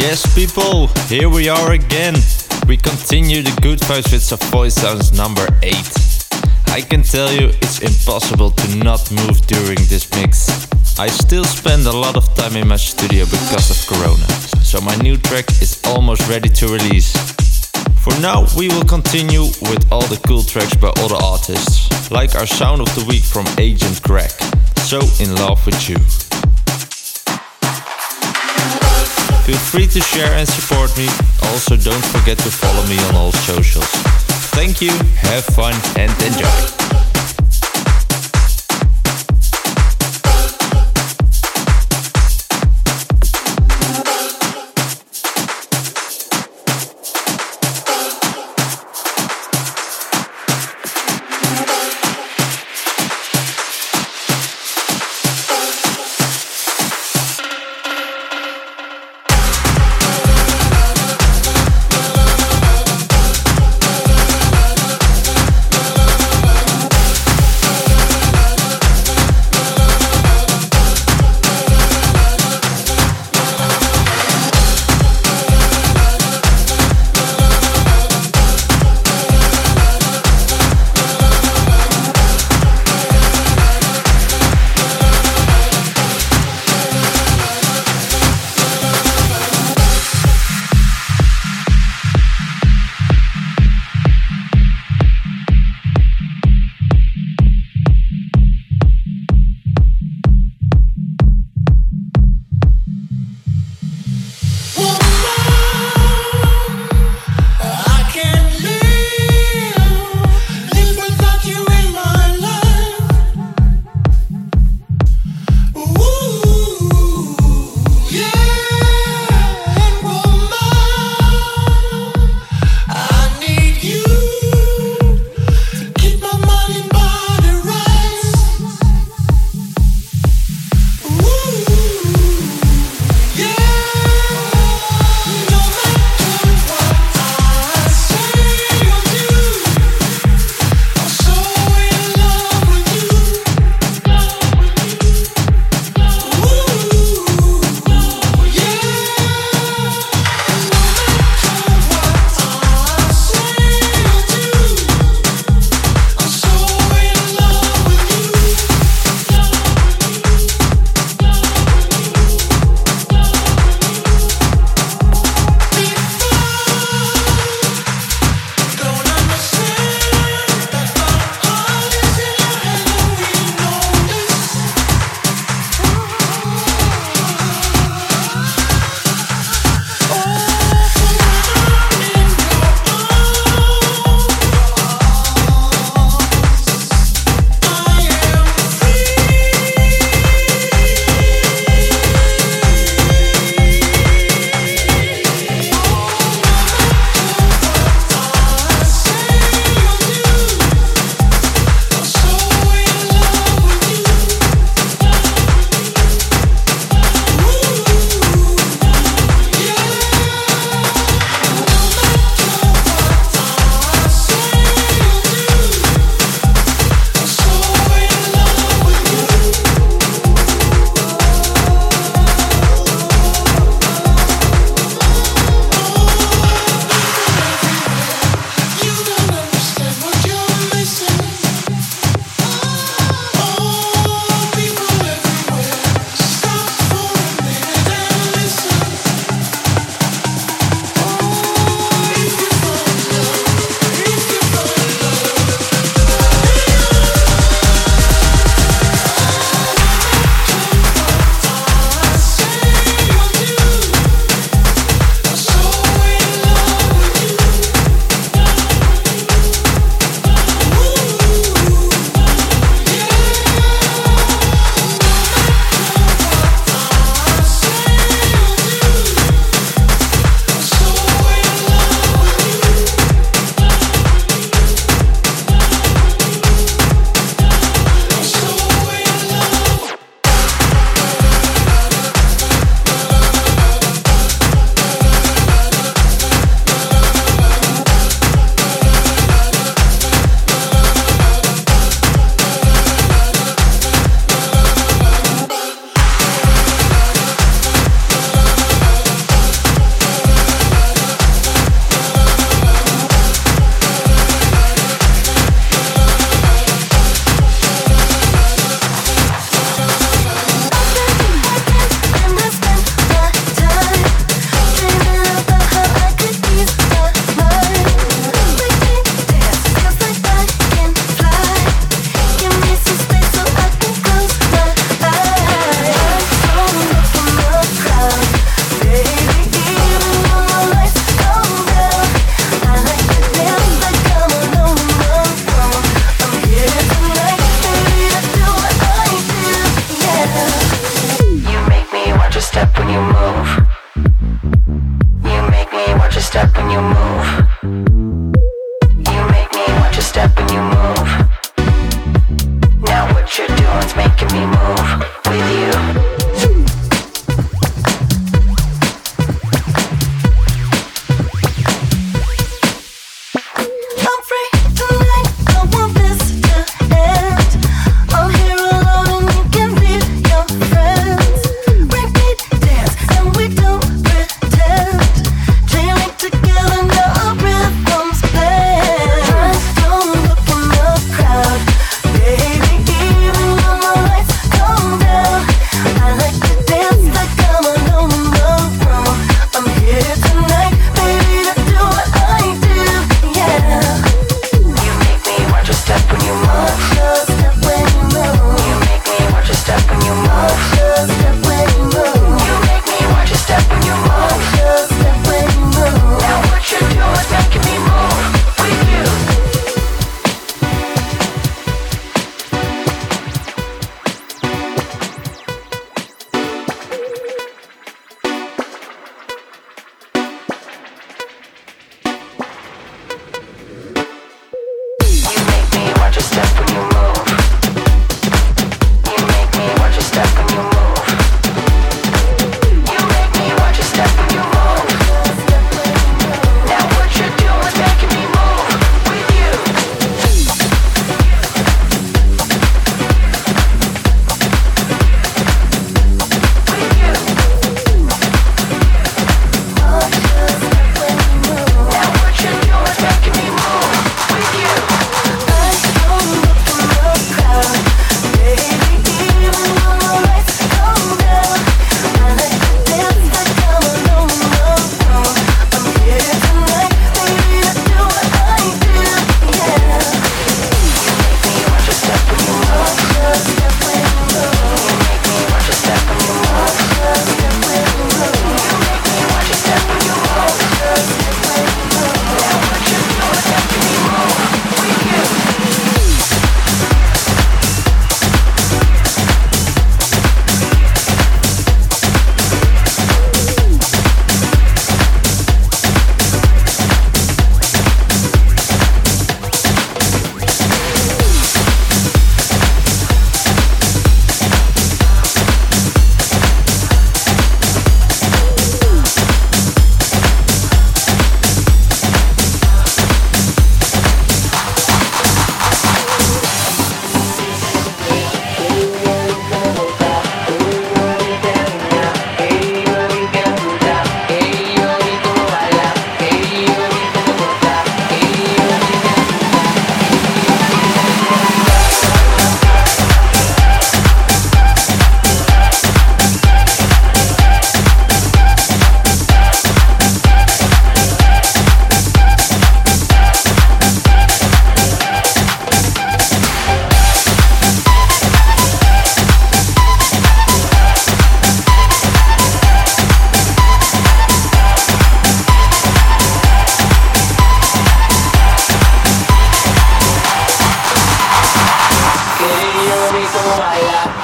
Yes, people, here we are again. We continue the good vibes with Savoy Sounds number 8. I can tell you it's impossible to not move during this mix. I still spend a lot of time in my studio because of Corona, so my new track is almost ready to release. For now, we will continue with all the cool tracks by other artists, like our sound of the week from Agent Greg. So in love with you. Feel free to share and support me. Also, don't forget to follow me on all socials. Thank you, have fun, and enjoy.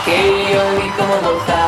que yo ni como mojar.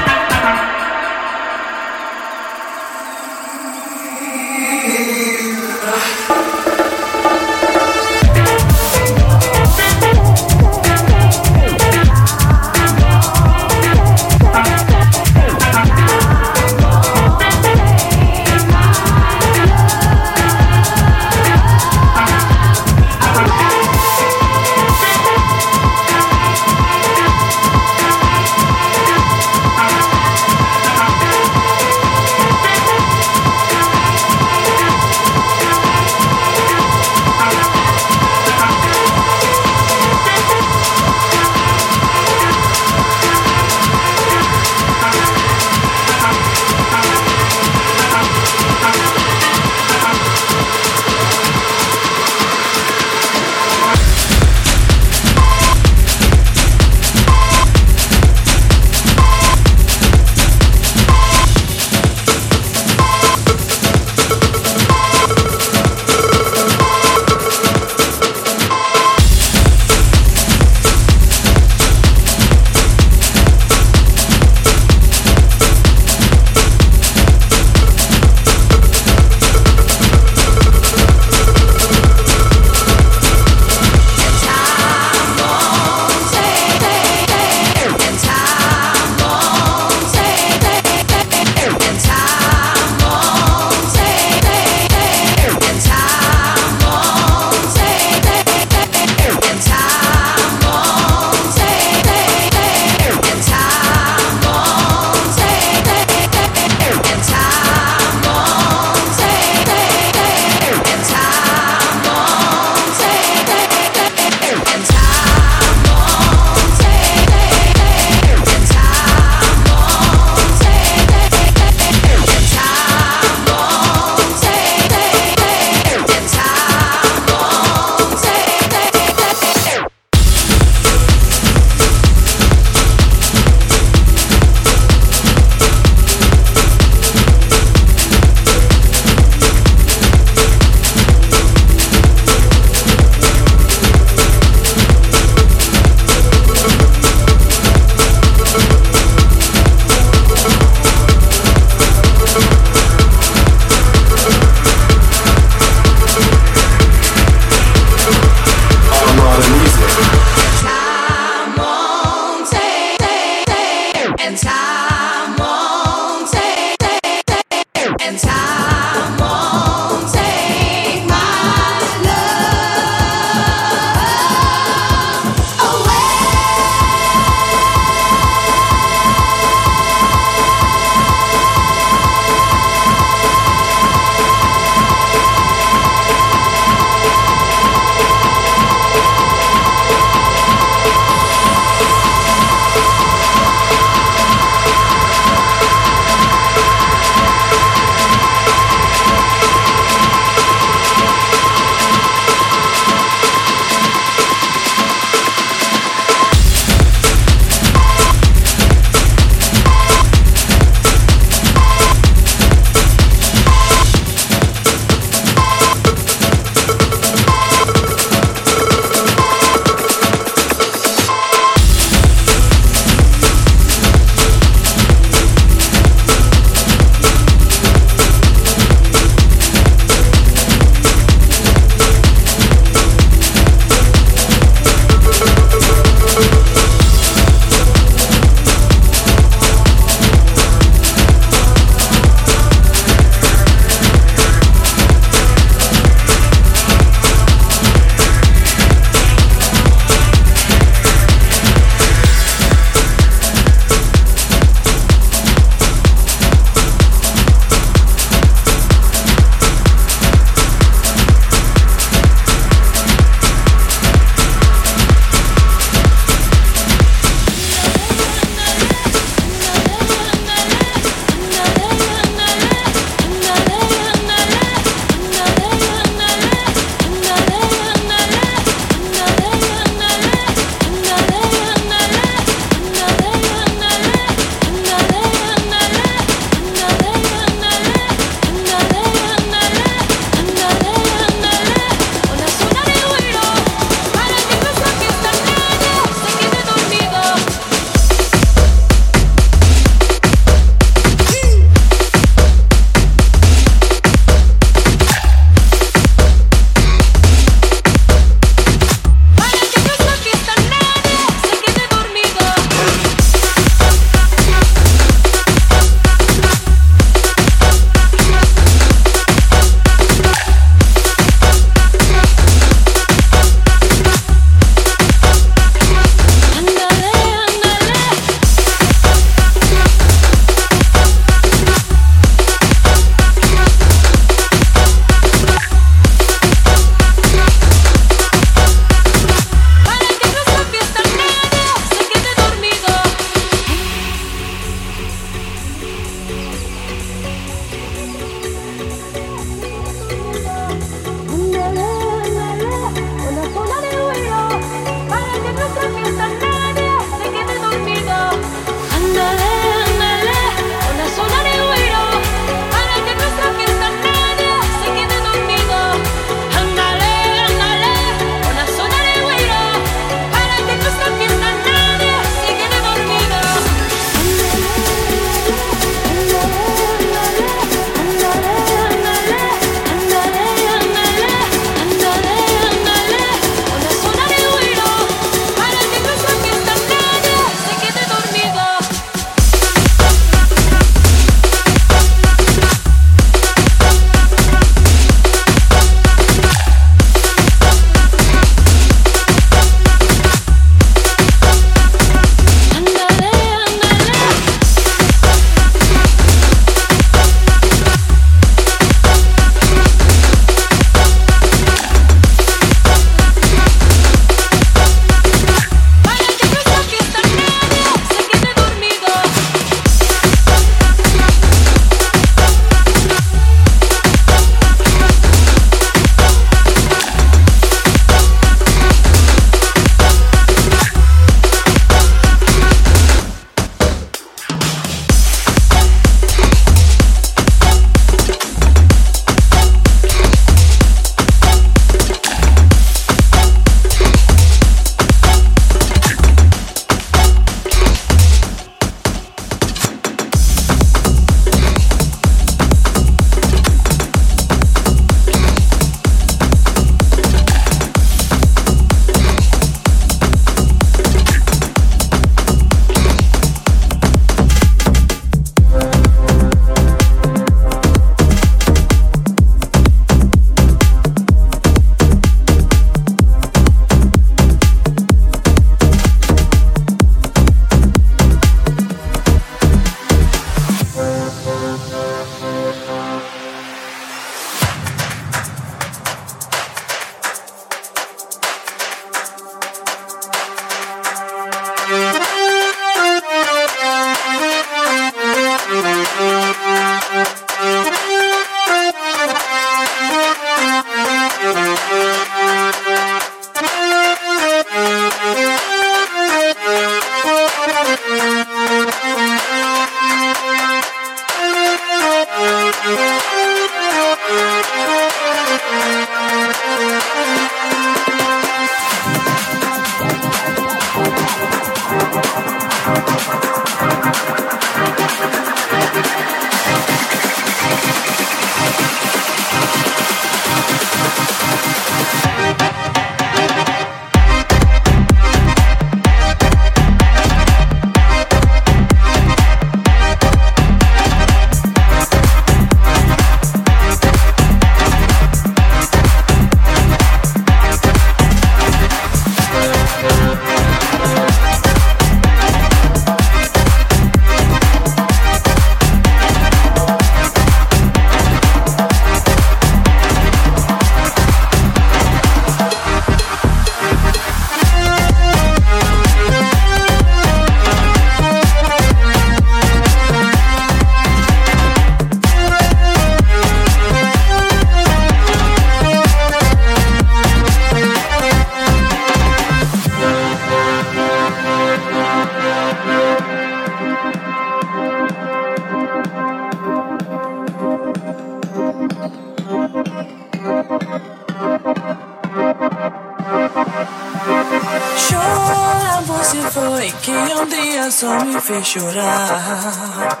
Chorar.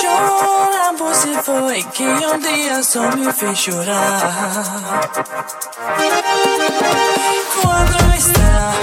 Chorar você foi que um dia só me fez chorar. Quando está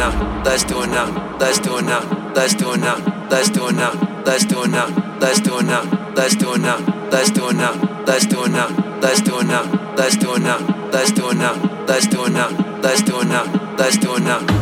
now, let's do it now, let's do it now, let's do it now, let's do it now, let's do it now, let's do it now, let's do it now, let's do it now, let's do it now, let's do it now, let's do it now, let's do it now, let's do it now, let's do it now, let's do it now.